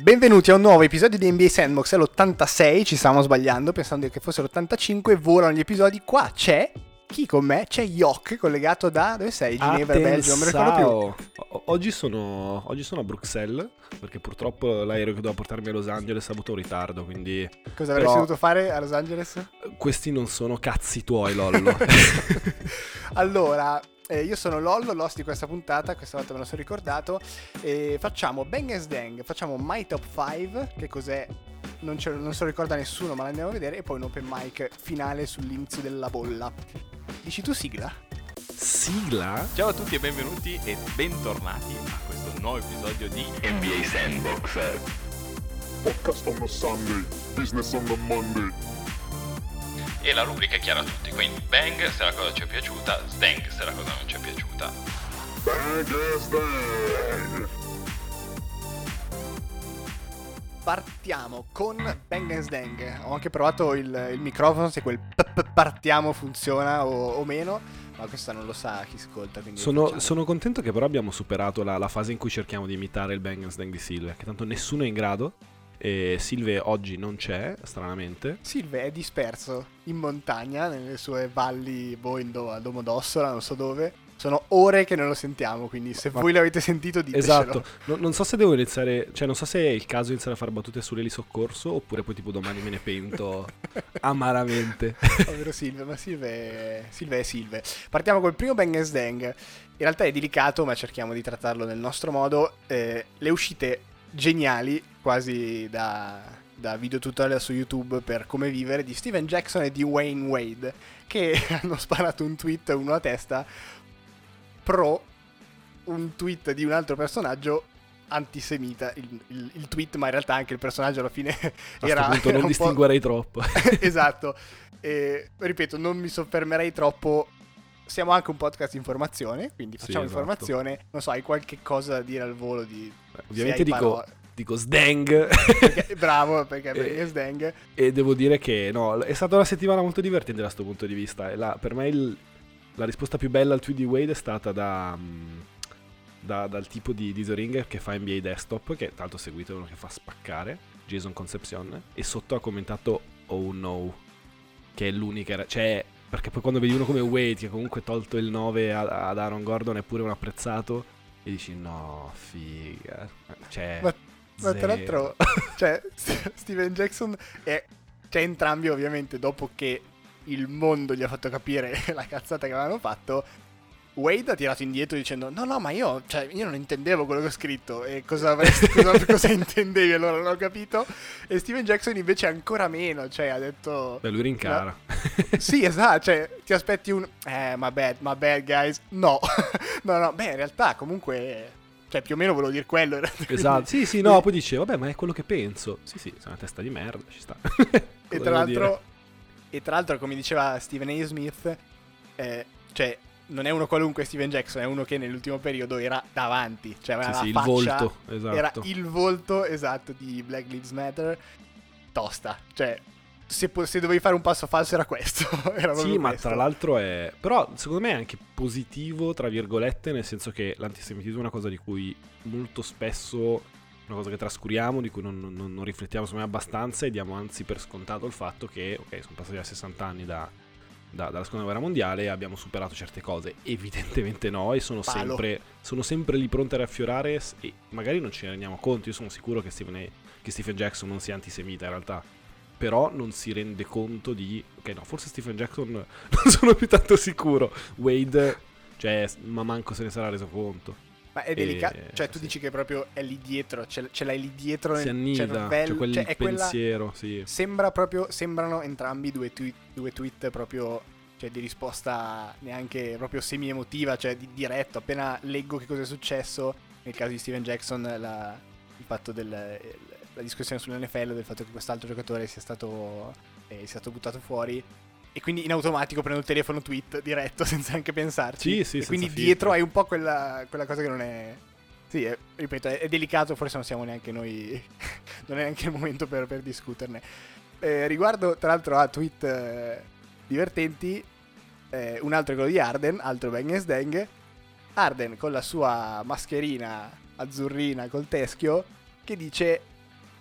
Benvenuti a un nuovo episodio di NBA Sandbox, è l'86, ci stavamo sbagliando pensando che fosse l'85, volano gli episodi, qua c'è chi con me? C'è Yok collegato da dove sei? Ginevra, Belgio, non mi ricordo più. O- oggi, sono, oggi sono a Bruxelles perché purtroppo l'aereo che doveva portarmi a Los Angeles ha avuto un ritardo, quindi Cosa avresti Però- dovuto fare a Los Angeles? questi non sono cazzi tuoi, Lollo. allora, eh, io sono Lollo, l'host di questa puntata, questa volta me lo sono ricordato. E facciamo Bang as Dang, facciamo My Top 5, che cos'è? Non, ce- non se lo ricorda nessuno, ma l'andiamo a vedere. E poi un open mic finale sull'inizio della bolla. Dici tu sigla? Sigla? Ciao a tutti e benvenuti e bentornati a questo nuovo episodio di NBA Sandbox. Podcast on a Sunday, business on a Monday. E la rubrica è chiara a tutti, quindi bang se la cosa ci è piaciuta, stang se la cosa non ci è piaciuta. Bang bang! Partiamo con Bang Dang. Ho anche provato il, il microfono, se quel partiamo funziona o, o meno. Ma questa non lo sa chi ascolta. Quindi Sono, sono contento che però abbiamo superato la, la fase in cui cerchiamo di imitare il Bang Dang di Silve, che tanto nessuno è in grado. E Silve oggi non c'è, stranamente. Silve è disperso in montagna, nelle sue valli, boh, in Do- a Domodossola, non so dove. Sono ore che non lo sentiamo, quindi se Ma- voi l'avete sentito ditecelo. Esatto, No- non so se devo iniziare, cioè non so se è il caso di iniziare a fare battute sull'eli soccorso oppure poi tipo domani me ne pento amaramente. Povero Silve, ma Silve, Silve è Silve. Partiamo col primo Bang Dang. In realtà è delicato, ma cerchiamo di trattarlo nel nostro modo. Eh, le uscite geniali, quasi da, da video tutorial su YouTube per come vivere, di Steven Jackson e di Wayne Wade, che hanno sparato un tweet uno a testa pro un tweet di un altro personaggio antisemita il, il- il tweet ma in realtà anche il personaggio alla fine A era, questo punto era non distinguerei troppo. esatto. E, ripeto, non mi soffermerei troppo. Siamo anche un podcast di informazione, quindi Sì, facciamo esatto. informazione. Non so, hai qualche cosa da dire al volo di... Ovviamente se hai dico, parole. dico sdang Perché- bravo, perché è Sdang. e devo dire che no, è stata una settimana molto divertente da questo punto di vista. E la- per me il- la risposta più bella al tweet di Wade è stata da, mm, da- dal tipo di, di che fa NBA Desktop, che tra l'altro seguite uno che fa spaccare, Jason Concepcion, e sotto ha commentato Oh no, che è l'unica... Cioè, perché poi quando vedi uno come Wade che comunque ha tolto il 9 a- ad Aaron Gordon è pure un apprezzato, e dici no, figa. Cioè... Ma- Ma tra l'altro, cioè, Steven Jackson è... Cioè, entrambi ovviamente, dopo che il mondo gli ha fatto capire la cazzata che avevano fatto, Wade ha tirato indietro dicendo no no ma io, cioè, io non intendevo quello che ho scritto e cosa, avresti, cosa, cosa intendevi allora non ho capito e Steven Jackson invece ancora meno cioè ha detto Beh, lui rincara. sì esatto cioè ti aspetti un eh my bad my bad guys no no no beh in realtà comunque cioè più o meno volevo dire quello Esatto, sì, sì, no, poi dice, vabbè, ma è quello che penso. Sì, sì, sei una testa di merda, ci sta. E tra, l'altro, dire? e tra l'altro, come diceva Stephen A. Smith, eh, cioè, non è uno qualunque Steven Jackson, è uno che nell'ultimo periodo era davanti. Cioè, aveva Sì, la sì, il faccia- volto, esatto. Era il volto esatto di Black Lives Matter. Tosta. Cioè, se, po- se dovevi fare un passo falso era questo. era Sì, ma questo. tra l'altro è... Però secondo me è anche positivo, tra virgolette, nel senso che l'antisemitismo è una cosa di cui molto spesso... Una cosa che trascuriamo, di cui non, non- non riflettiamo secondo me abbastanza e diamo anzi per scontato il fatto che, ok, sono passati a 60 anni da- da- dalla seconda guerra mondiale abbiamo superato certe cose. Evidentemente no, e sono sempre, sono sempre lì pronte a rafffiorare s- e magari non ce ne rendiamo conto. Io sono sicuro che Stephen, che Stephen Jackson non sia antisemita in realtà. Però non si rende conto di. Ok, no, forse Stephen Jackson non sono più tanto sicuro. Wade, cioè, ma manco se ne sarà reso conto. Ma è delicato. Cioè, tu sì. dici che proprio è lì dietro. Ce, ce l'hai lì dietro Si nel annida, cervello. c'è quel cioè, è quella- pensiero, sì. Sembra proprio, sembrano entrambi due tweet, due tweet proprio, cioè di risposta neanche proprio semi-emotiva, cioè di diretto. Appena leggo che cosa è successo, nel caso di Steven Jackson, la- il fatto del, il- la discussione sull'NFL, del fatto che quest'altro giocatore sia stato, eh, sia stato buttato fuori. E quindi in automatico prendo il telefono tweet diretto senza anche pensarci. Sì, sì, e quindi filtri. dietro hai un po' quella, quella cosa che non è... Sì, è- ripeto, è, è delicato, forse non siamo neanche noi... non è neanche il momento per, per discuterne. Eh, riguardo, tra l'altro, a tweet eh, divertenti, eh, un altro è quello di Arden, altro Bang Sdang. Arden con la sua mascherina azzurrina col teschio che dice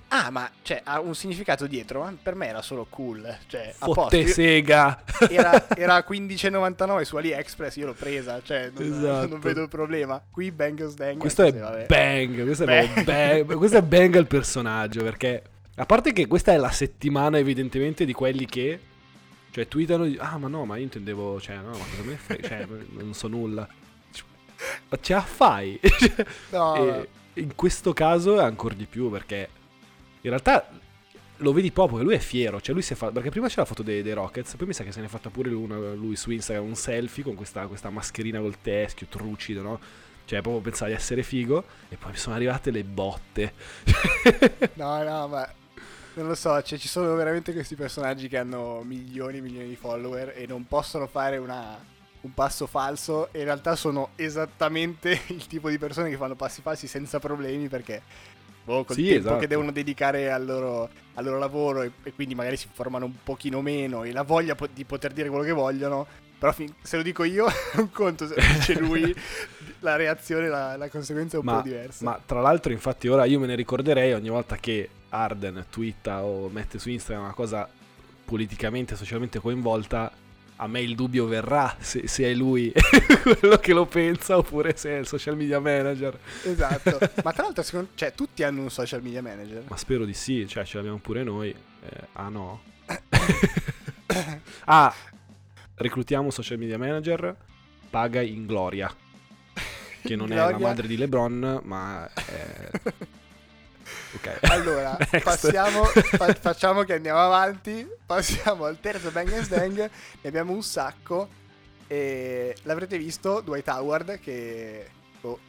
Ah, ma cioè, ha un significato dietro, ma per me era solo cool. Cioè. Fotte sega. Era, era a 15,99 su AliExpress, io l'ho presa, cioè non, Esatto. non vedo il problema. Qui Bang Dang. Questo è vabbè. bang, questo è, Bang. bang, questo è bang al personaggio perché a parte che questa è la settimana evidentemente di quelli che cioè tweetano di, ah ma no ma io intendevo cioè no ma cosa me ne frega cioè non so nulla ma ce la fai No, in questo caso è ancora di più perché in realtà lo vedi proprio che lui è fiero cioè lui si è fatto perché prima c'era la foto dei, dei Rockets poi mi sa che se ne è fatta pure una- lui su Instagram un selfie con questa, questa mascherina col teschio trucido no? Cioè proprio pensava di essere figo e poi mi sono arrivate le botte. No, no, ma non lo so, cioè, ci sono veramente questi personaggi che hanno milioni e milioni di follower e non possono fare una- un passo falso e in realtà sono esattamente il tipo di persone che fanno passi falsi senza problemi perché boh, col Sì, tempo esatto. che devono dedicare al loro, al loro lavoro e, e quindi magari si informano un pochino meno e la voglia po- di poter dire quello che vogliono però fin- se lo dico io è un conto se lo dice lui la reazione la, la conseguenza è un ma, po' diversa ma tra l'altro infatti ora io me ne ricorderei ogni volta che Arden twitta o mette su Instagram una cosa politicamente socialmente coinvolta a me il dubbio verrà se, se è lui quello che lo pensa oppure se è il social media manager Esatto, ma tra l'altro secondo, cioè, tutti hanno un social media manager. Ma spero di sì, cioè ce l'abbiamo pure noi. Eh, ah no. ah, reclutiamo un social media manager, paga in gloria. Che non è la Gloria. madre di LeBron, ma è... Ok. Allora, passiamo, fa- facciamo che andiamo avanti, passiamo al terzo Bang Dang, ne abbiamo un sacco e l'avrete visto Dwight Howard che boh,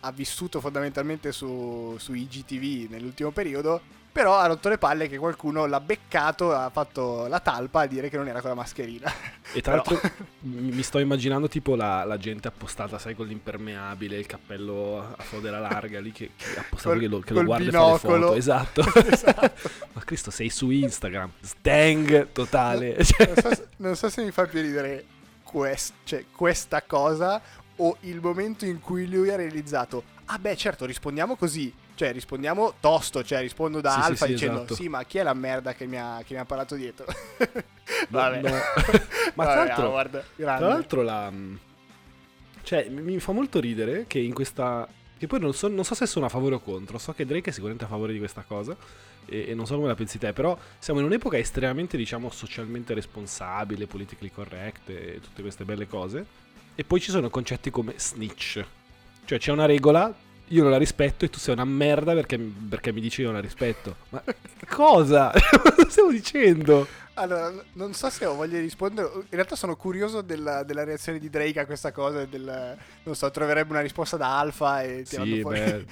ha vissuto fondamentalmente su, su IGTV nell'ultimo periodo, però ha rotto le palle che qualcuno l'ha beccato, ha fatto la talpa a dire che non era con la mascherina. E tra l'altro mi mi sto immaginando tipo la, la gente appostata, sai, con l'impermeabile, il cappello a fodera larga lì che, che appostato Col- che lo, che lo guarda e fa le binocolo. foto. Esatto. Esatto. Ma Cristo, sei su Instagram. Stang totale. Cioè, non, so se, non so se mi fa più ridere quest- cioè, questa cosa o il momento in cui lui ha realizzato ah beh certo rispondiamo così cioè rispondiamo tosto cioè rispondo da Sì, Alfa sì, dicendo esatto. sì ma chi è la merda che mi ha, che mi ha parlato dietro No, vabbè no. Ma Vabbè, tra l'altro, Howard, grande. tra l'altro la... Cioè, mi mi fa molto ridere che in questa... Che poi non so, non so se sono a favore o contro. So che Drake è sicuramente a favore di questa cosa. E, e non so come la pensi te. Però siamo in un'epoca estremamente, diciamo, socialmente responsabile, politically correct e tutte queste belle cose. E poi ci sono concetti come snitch. Cioè c'è una regola, io non la rispetto e tu sei una merda perché, perché mi dici io non la rispetto. Ma cosa? Cosa stiamo dicendo? allora non so se ho voglia di rispondere in realtà sono curioso della, della reazione di Drake a questa cosa del, non so troverebbe una risposta da Alfa e Sì, fuori beh,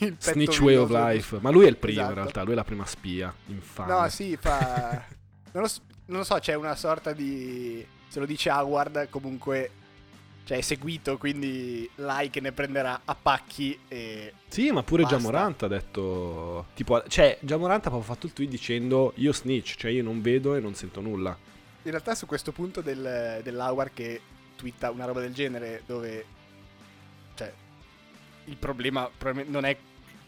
il Snitch Way of. Life. Ma lui è il primo in Esatto. realtà, lui è la prima spia. Infame. No, sì, fa. non, lo, non lo so, c'è una sorta di. Se lo dice Howard, comunque. Cioè, è seguito, quindi like ne prenderà a pacchi. E. Sì, ma pure Basta. Jamorant ha detto. Tipo, cioè, Jamorant ha proprio fatto il tweet dicendo io snitch, cioè io non vedo e non sento nulla. In realtà, su questo punto del, dell'Howard che twitta una roba del genere, dove. Cioè. Il problema non è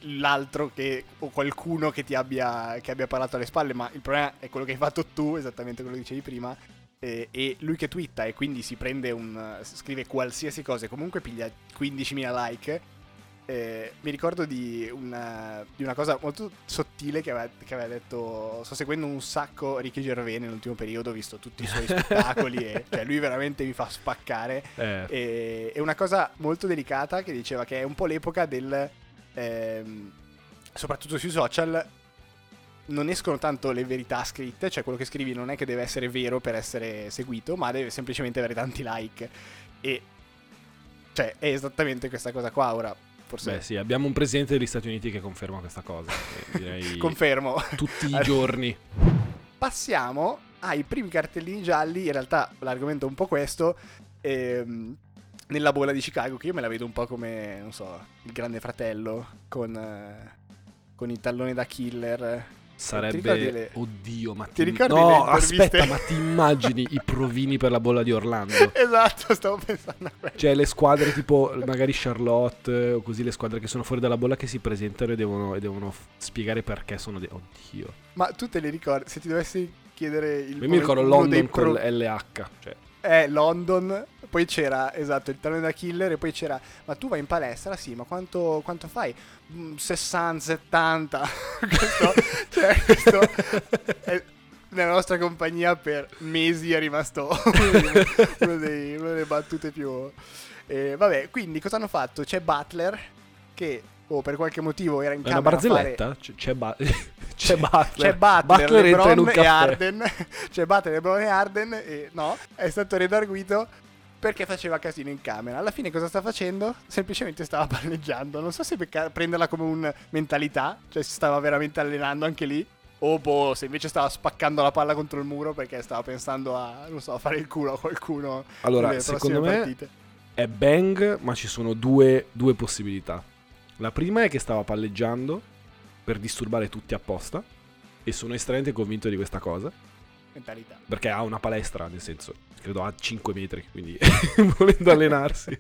l'altro che o qualcuno che ti abbia che abbia parlato alle spalle ma il problema è quello che hai fatto tu esattamente quello che dicevi prima eh, e lui che twitta e quindi si prende un scrive qualsiasi cosa e comunque piglia 15.000 like eh, mi ricordo di una, di una cosa molto sottile che aveva, che aveva detto sto seguendo un sacco Ricky Gervais nell'ultimo periodo ho visto tutti i suoi spettacoli e cioè lui veramente mi fa spaccare. Eh, e, e una cosa molto delicata che diceva che è un po' l'epoca del ehm, soprattutto sui social non escono tanto le verità scritte, cioè quello che scrivi non è che deve essere vero per essere seguito, ma deve semplicemente avere tanti like. E cioè è esattamente questa cosa qua ora. Forse beh, sì, abbiamo un presidente degli Stati Uniti che conferma questa cosa. direi confermo. tutti i giorni. Passiamo ai primi cartellini gialli. In realtà l'argomento è un po' questo. ehm, nella bolla di Chicago, che io me la vedo un po' come, non so, il grande fratello con, eh, con i talloni da killer Sarebbe... le- Oddio, ma Ti ricordi le No, aspetta, ma ti immagini i provini per la bolla di Orlando? Esatto, stavo pensando a quello. Cioè le squadre tipo magari Charlotte o così le squadre che sono fuori dalla bolla che si presentano e devono, e devono spiegare perché sono... De- Oddio. Ma tu te li ricordi? Se ti dovessi chiedere il Io mi ricordo London pro- con LH. Cioè, Eh, London. Poi c'era, esatto, il talone da killer. E poi c'era, ma tu vai in palestra? Sì, ma quanto, quanto fai? "Mm, 60, 70. questo, cioè, questo è- nella nostra compagnia per mesi è rimasto uno una delle battute più... Eh, vabbè, quindi cosa hanno fatto? C'è Butler che oh, per qualche motivo era in è una fare- barzelletta? C- C'è, ba- c'è Butler. C'è Butler, un LeBron e. Arden. C'è Butler, LeBron e Arden. E no, è stato redarguito perché faceva casino in camera. Alla fine cosa sta facendo? Semplicemente stava palleggiando. Non so se becca- prenderla come un mentalità, cioè si stava veramente allenando anche lì. O boh, se invece stava spaccando la palla contro il muro perché stava pensando a, non so, a fare il culo a qualcuno. Allora, secondo me partite. è bang, ma ci sono due, due possibilità. La prima è che stava palleggiando per disturbare tutti apposta. E sono estremamente convinto di questa cosa. Mentalità. Perché ha una palestra, nel senso, credo a 5 metri, quindi volendo allenarsi.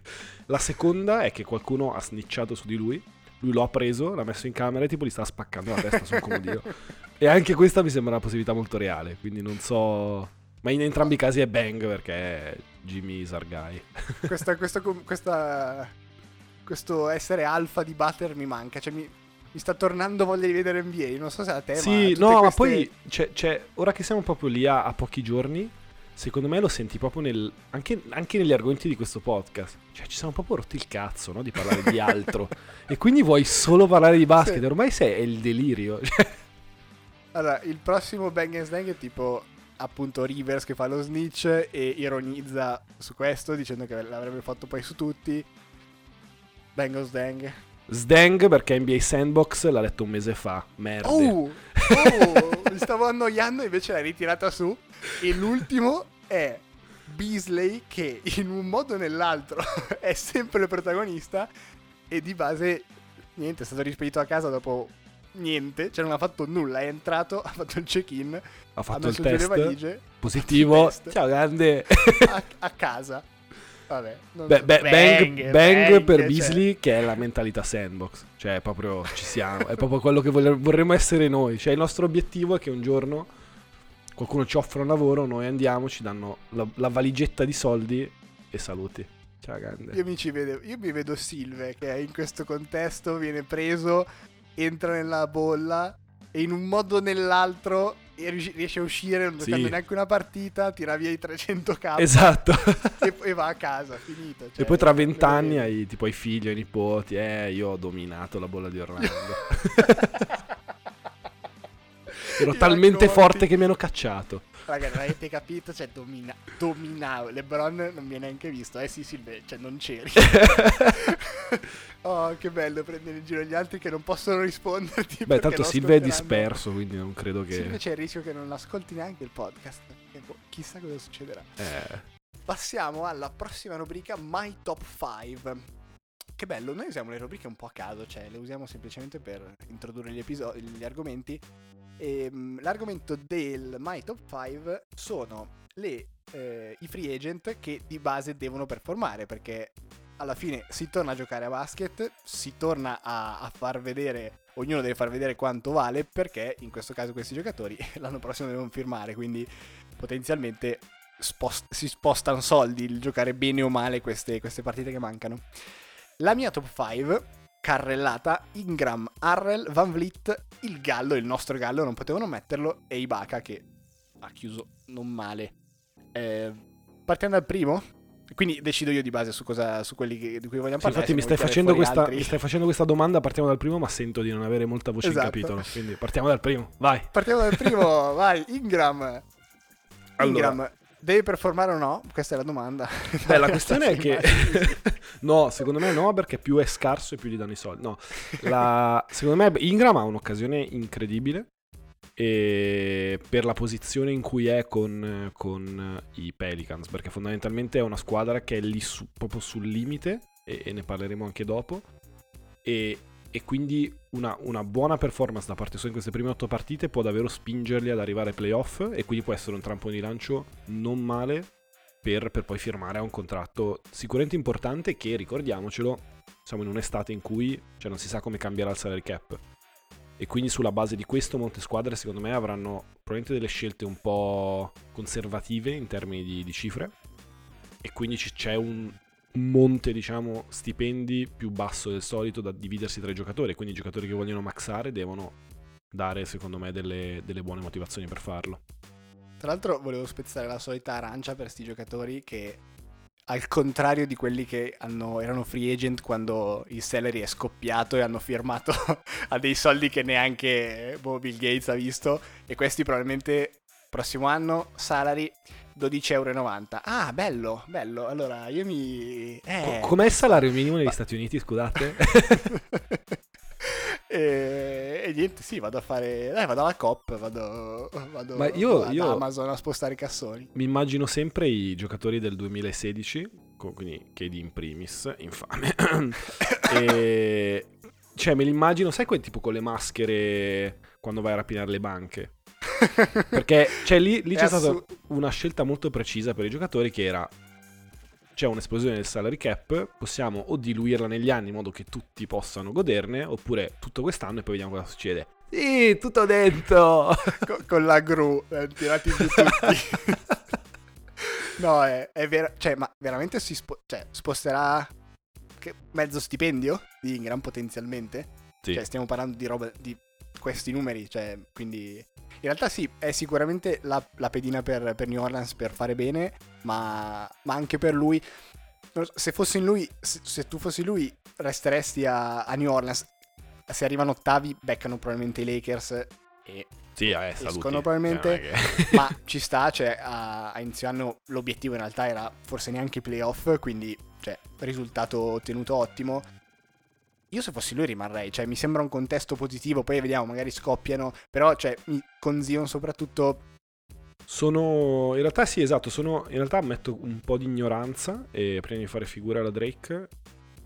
La seconda è che qualcuno ha snitchato su di lui. Lui lo ha preso, l'ha messo in camera e tipo gli sta spaccando la testa sul comodino. E anche questa mi sembra una possibilità molto reale, quindi non so... Ma in entrambi i casi è bang perché è Jimmy Sargai. questa, questa, questa- questo essere alfa di Butler mi manca. Cioè, mi, mi sta tornando voglia di vedere NBA. Non so se a te, ma Sì, tutte no, ma queste- poi c'è, c'è- ora che siamo proprio lì a, a pochi giorni, secondo me lo senti proprio nel, anche, anche negli argomenti di questo podcast. Cioè, ci siamo proprio rotti il cazzo, no? Di parlare di altro. e quindi vuoi solo parlare di basket. Sì. Ormai sei, è il delirio. Cioè, Allora, il prossimo Bang and Snag è tipo appunto Rivers che fa lo snitch e ironizza su questo dicendo che l'avrebbe fatto poi su tutti. Bang o Snag. Sdang perché NBA Sandbox l'ha letto un mese fa. Merda. Oh, oh, mi stavo annoiando invece l'hai ritirata su. E l'ultimo è Beasley che in un modo o nell'altro è sempre il protagonista e di base niente, è stato rispedito a casa dopo niente, cioè non ha fatto nulla, è entrato, ha fatto il check-in, ha ha fatto il giù le test valigie positivo. test. Ciao, grande. a, a casa. Vabbè, non- Beh, beh, bang, bang, per cioè, Beasley che è la mentalità sandbox. Cioè, proprio ci siamo. è proprio quello che vorremmo essere noi. Cioè, il nostro obiettivo è che un giorno qualcuno ci offre un lavoro, noi andiamo, ci danno la, la valigetta di soldi e saluti. Ciao, grande. Io mi, ci vedo, io mi vedo Silve che in questo contesto viene preso, entra nella bolla e in un modo o nell'altro e riesce a uscire non Sì. giocando neanche una partita, tira via i 300k Esatto. e, e va a casa, finito. e cioè, poi tra vent'anni hai tipo i figli, i nipoti. Eh, io ho dominato la bolla di Orlando. Ero I talmente racconti. forte che mi hanno cacciato. Raga, non avete capito? Cioè, domina, dominavo. LeBron non mi ha neanche visto. Eh sì, Silve, cioè non c'eri. oh, che bello prendere in giro gli altri che non possono risponderti. Beh, tanto Silve è disperso, quindi non credo che... Silve c'è il rischio che non ascolti neanche il podcast. Boh, chissà cosa succederà. Eh, Passiamo alla prossima rubrica My Top 5. Che bello, noi usiamo le rubriche un po' a caso, cioè le usiamo semplicemente per introdurre gli, episodi, gli argomenti. E, mm, l'argomento del My Top 5 sono le, eh, i free agent che di base devono performare perché alla fine si torna a giocare a basket, si torna a, a far vedere, ognuno deve far vedere quanto vale perché in questo caso questi giocatori l'anno prossimo devono firmare, quindi potenzialmente spost- si spostano soldi il giocare bene o male queste, queste partite che mancano. La mia top 5, carrellata, Ingram, Arrel, Van Vliet, il Gallo, il nostro Gallo, non potevano metterlo, e Ibaka che ha chiuso non male. Eh, partiamo dal primo, quindi decido io di base su, cosa, su quelli che- di cui vogliamo sì, parlare. infatti mi stai, facendo questa, altri. mi stai facendo questa domanda, partiamo dal primo, ma sento di non avere molta voce Esatto. in capitolo. Quindi partiamo dal primo, vai. Partiamo dal primo, vai, Ingram. Ingram, deve performare o no? Questa è la domanda. Beh, la questione è che... No, secondo me no, perché più è scarso e più gli danno i soldi. No, la- secondo me Ingram ha un'occasione incredibile e per la posizione in cui è con, con i Pelicans, perché fondamentalmente è una squadra che è lì su- proprio sul limite e, e ne parleremo anche dopo. E e quindi una, una buona performance da parte sua in queste prime otto partite può davvero spingerli ad arrivare ai playoff e quindi può essere un trampolino di lancio non male per, per poi firmare a un contratto sicuramente importante che, ricordiamocelo, siamo in un'estate in cui cioè, non si sa come cambierà il salary cap. E quindi sulla base di questo molte squadre secondo me avranno probabilmente delle scelte un po' conservative in termini di, di cifre. E quindi c'è un, un monte, diciamo, stipendi più basso del solito da dividersi tra i giocatori. Quindi i giocatori che vogliono maxare devono dare, secondo me, delle, delle buone motivazioni per farlo. Tra l'altro volevo spezzare la solita arancia per questi giocatori che al contrario di quelli che hanno- erano free agent quando il salary è scoppiato e hanno firmato a dei soldi che neanche boh, Bill Gates ha visto e questi probabilmente prossimo anno salary 12,90 euro. Ah, bello, bello. Allora io mi... Eh. Co- com'è il salario minimo negli Stati Uniti, scusate? e, e niente, sì, vado a fare... Dai, vado alla COP, vado, vado Ma io- ad io- Amazon a spostare i cassoni. Mi immagino sempre i giocatori del 2016, co- quindi KD in primis, infame. e cioè me li immagino, sai quel tipo con le maschere quando vai a rapinare le banche? Perché cioè, lì, lì c'è stata assu- una scelta molto precisa per i giocatori che era c'è un'esplosione del salary cap, possiamo o diluirla negli anni in modo che tutti possano goderne, oppure tutto quest'anno e poi vediamo cosa succede. Sì, tutto dentro! Co- con la gru eh, tirati giù tutti. no, è, è vero, cioè, ma veramente si spo- cioè, sposterà mezzo stipendio di Ingram potenzialmente? Sì. Cioè, stiamo parlando di roba di questi numeri, cioè, quindi in realtà sì, è sicuramente la, la pedina per, per New Orleans per fare bene, ma, ma anche per lui. Se fossi in lui, se, se tu fossi lui, resteresti a, a New Orleans. Se arrivano ottavi, beccano probabilmente i Lakers e Sì, eh, Escono probabilmente, Cioè, è che- ma ci sta, cioè a, a inizio anno l'obiettivo in realtà era forse neanche i playoff, quindi cioè, risultato ottenuto ottimo. Io se fossi lui rimarrei, cioè mi sembra un contesto positivo, poi vediamo, magari scoppiano, però cioè con Zion soprattutto Sono in realtà sì, esatto, sono in realtà ammetto un po' di ignoranza e prima di fare figura alla Drake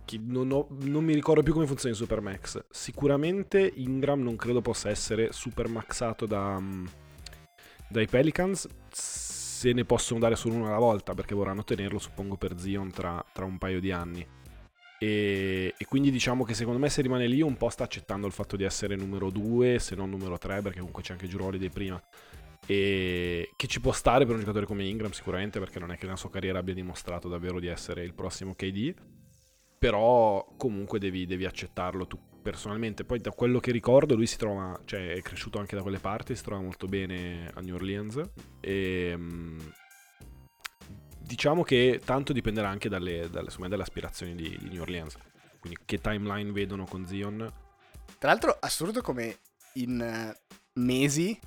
che non, ho- non mi ricordo più come funziona il Supermax. Sicuramente Ingram non credo possa essere supermaxato da, mm, dai Pelicans se ne possono dare solo uno alla volta perché vorranno tenerlo suppongo per Zion tra, tra un paio di anni. E, e quindi diciamo che secondo me se rimane lì un po' sta accettando il fatto di essere numero 2 se non numero 3 perché comunque c'è anche Giuroli dei prima. E che ci può stare per un giocatore come Ingram sicuramente perché non è che nella sua carriera abbia dimostrato davvero di essere il prossimo KD però comunque devi, devi accettarlo tu personalmente. Poi da quello che ricordo lui si trova cioè è cresciuto anche da quelle parti si trova molto bene a New Orleans. E mm, diciamo che tanto dipenderà anche dalle, dalle, insomma, dalle aspirazioni di, di New Orleans quindi che timeline vedono con Zion Tra l'altro, assurdo come in eh, mesi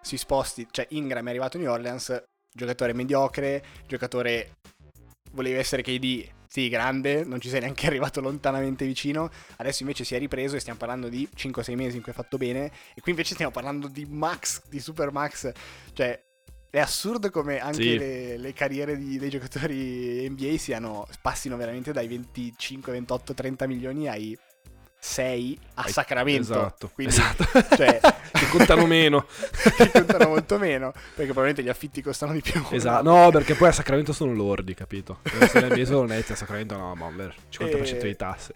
si sposti. Cioè, Ingram è arrivato a New Orleans, giocatore mediocre, giocatore. Voleva essere KD, sì, grande, non ci sei neanche arrivato lontanamente vicino. Adesso invece si è ripreso e stiamo parlando di 5-6 mesi in cui ha fatto bene. E qui invece stiamo parlando di Max, di Super Max. Cioè, è assurdo come anche Sì. le, le carriere di- dei giocatori NBA siano, passino veramente dai 25, 28, 30 milioni ai 6 a Sacramento. esatto, Quindi, esatto. cioè, che contano meno che contano molto meno, perché probabilmente gli affitti costano di più. Esatto, no, perché poi a Sacramento sono lordi, capito? Se l'NBA sono netti, a Sacramento no, bomber, 50% E- di tasse.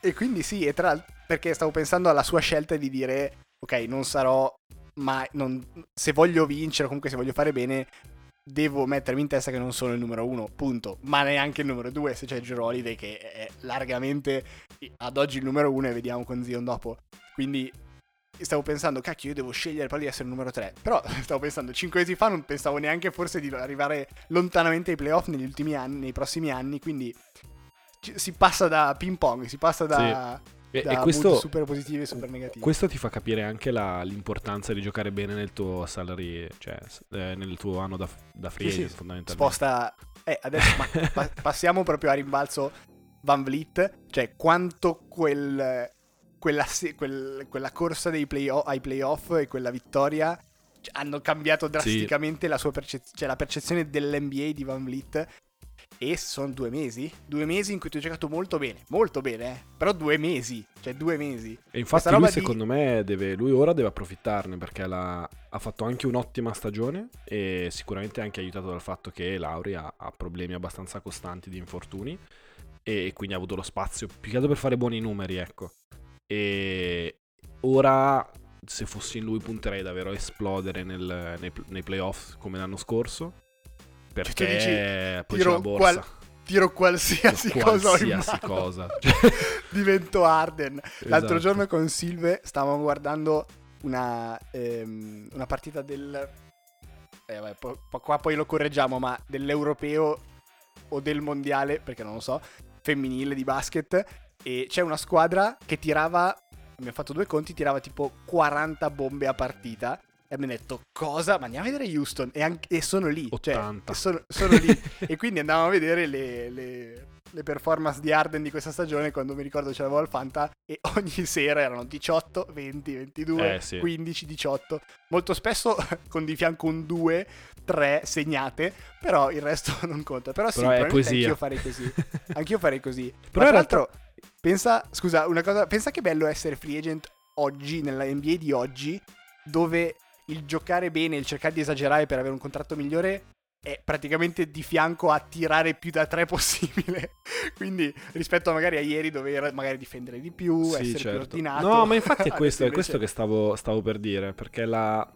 E quindi sì, e tra perché stavo pensando alla sua scelta di dire, ok, non sarò mai, non- se voglio vincere, comunque se voglio fare bene, devo mettermi in testa che non sono il numero uno, punto. Ma neanche il numero due, se c'è Giro Holiday che è largamente ad oggi il numero uno e vediamo con Zion dopo. Quindi stavo pensando, cacchio, io devo scegliere poi di essere il numero 3. Però stavo pensando, 5 mesi fa non pensavo neanche forse di arrivare lontanamente ai playoff negli ultimi anni, nei prossimi anni. Quindi si passa da ping pong, si passa da, E, e questo, super positivi e super negativi. questo ti fa capire anche la- l'importanza di giocare bene nel tuo salary, cioè eh, nel tuo anno da, da free Sì, sì, fondamentalmente. sposta. Eh, adesso ma- pa- passiamo proprio a rimbalzo Van Vliet. Cioè, quanto quel, quella, quel- quella corsa dei playoff, ai playoff e quella vittoria cioè, hanno cambiato drasticamente la sua percezione, cioè la percezione dell'NBA di Van Vliet. E sono due mesi, due mesi in cui tu hai giocato molto bene, molto bene, eh? però due mesi, cioè due mesi. E infatti lui di- secondo me deve, lui ora deve approfittarne perché la- ha fatto anche un'ottima stagione e sicuramente anche aiutato dal fatto che Lauri ha, ha problemi abbastanza costanti di infortuni e quindi ha avuto lo spazio più che altro per fare buoni numeri, ecco. E ora se fossi in lui punterei davvero a esplodere nel- nei, nei playoff come l'anno scorso perché Cioè, dici, poi c'è tiro la borsa. qual- Tiro qualsiasi, cosa qualsiasi mano. cosa. Divento Arden. L'altro Esatto. giorno con Silve stavamo guardando una, ehm, una partita del... eh, vabbè, po- po- qua poi lo correggiamo, ma dell'europeo o del mondiale, perché non lo so, femminile di basket. E c'è una squadra che tirava, abbiamo fatto due conti, tirava tipo 40 bombe a partita. E abbiamo detto, cosa? Ma andiamo a vedere Houston. E, anche- e sono lì. Cioè, 80. sono, sono lì. e quindi andavamo a vedere le, le- le performance di Arden di questa stagione quando mi ricordo ce l'avevo al Fanta e ogni sera erano 18, 20, 22, Eh, sì. 15, 18. Molto spesso con di fianco un 2, 3 segnate, però il resto non conta. Però, sì, Però è probabilmente poesia. anch'io farei così. Anch'io farei così. Però Ma tra realtà- l'altro, pensa, scusa, una cosa, pensa che bello essere free agent oggi, nella NBA di oggi, dove il giocare bene, il cercare di esagerare per avere un contratto migliore è praticamente di fianco a tirare più da tre possibile. Quindi rispetto a magari a ieri dove magari difendere di più, Sì, essere più certo. ordinato. No, ma infatti è questo, è questo che stavo, stavo per dire. Perché la.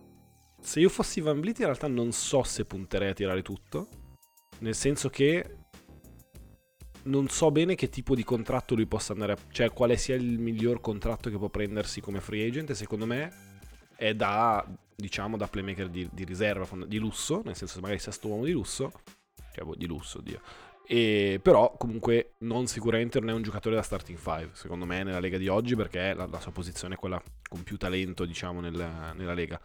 Se io fossi Van Vliet, in realtà non so se punterei a tirare tutto. Nel senso che. Non so bene che tipo di contratto lui possa andare a. Cioè, quale sia il miglior contratto che può prendersi come free agent. E secondo me è da. Diciamo, da playmaker di, di riserva, di lusso. Nel senso, che magari sesto uomo di lusso. Cioè, boh, di lusso, Dio. E, però comunque non sicuramente non è un giocatore da starting 5 secondo me nella Lega di oggi perché la, la sua posizione è quella con più talento diciamo nel- nella Lega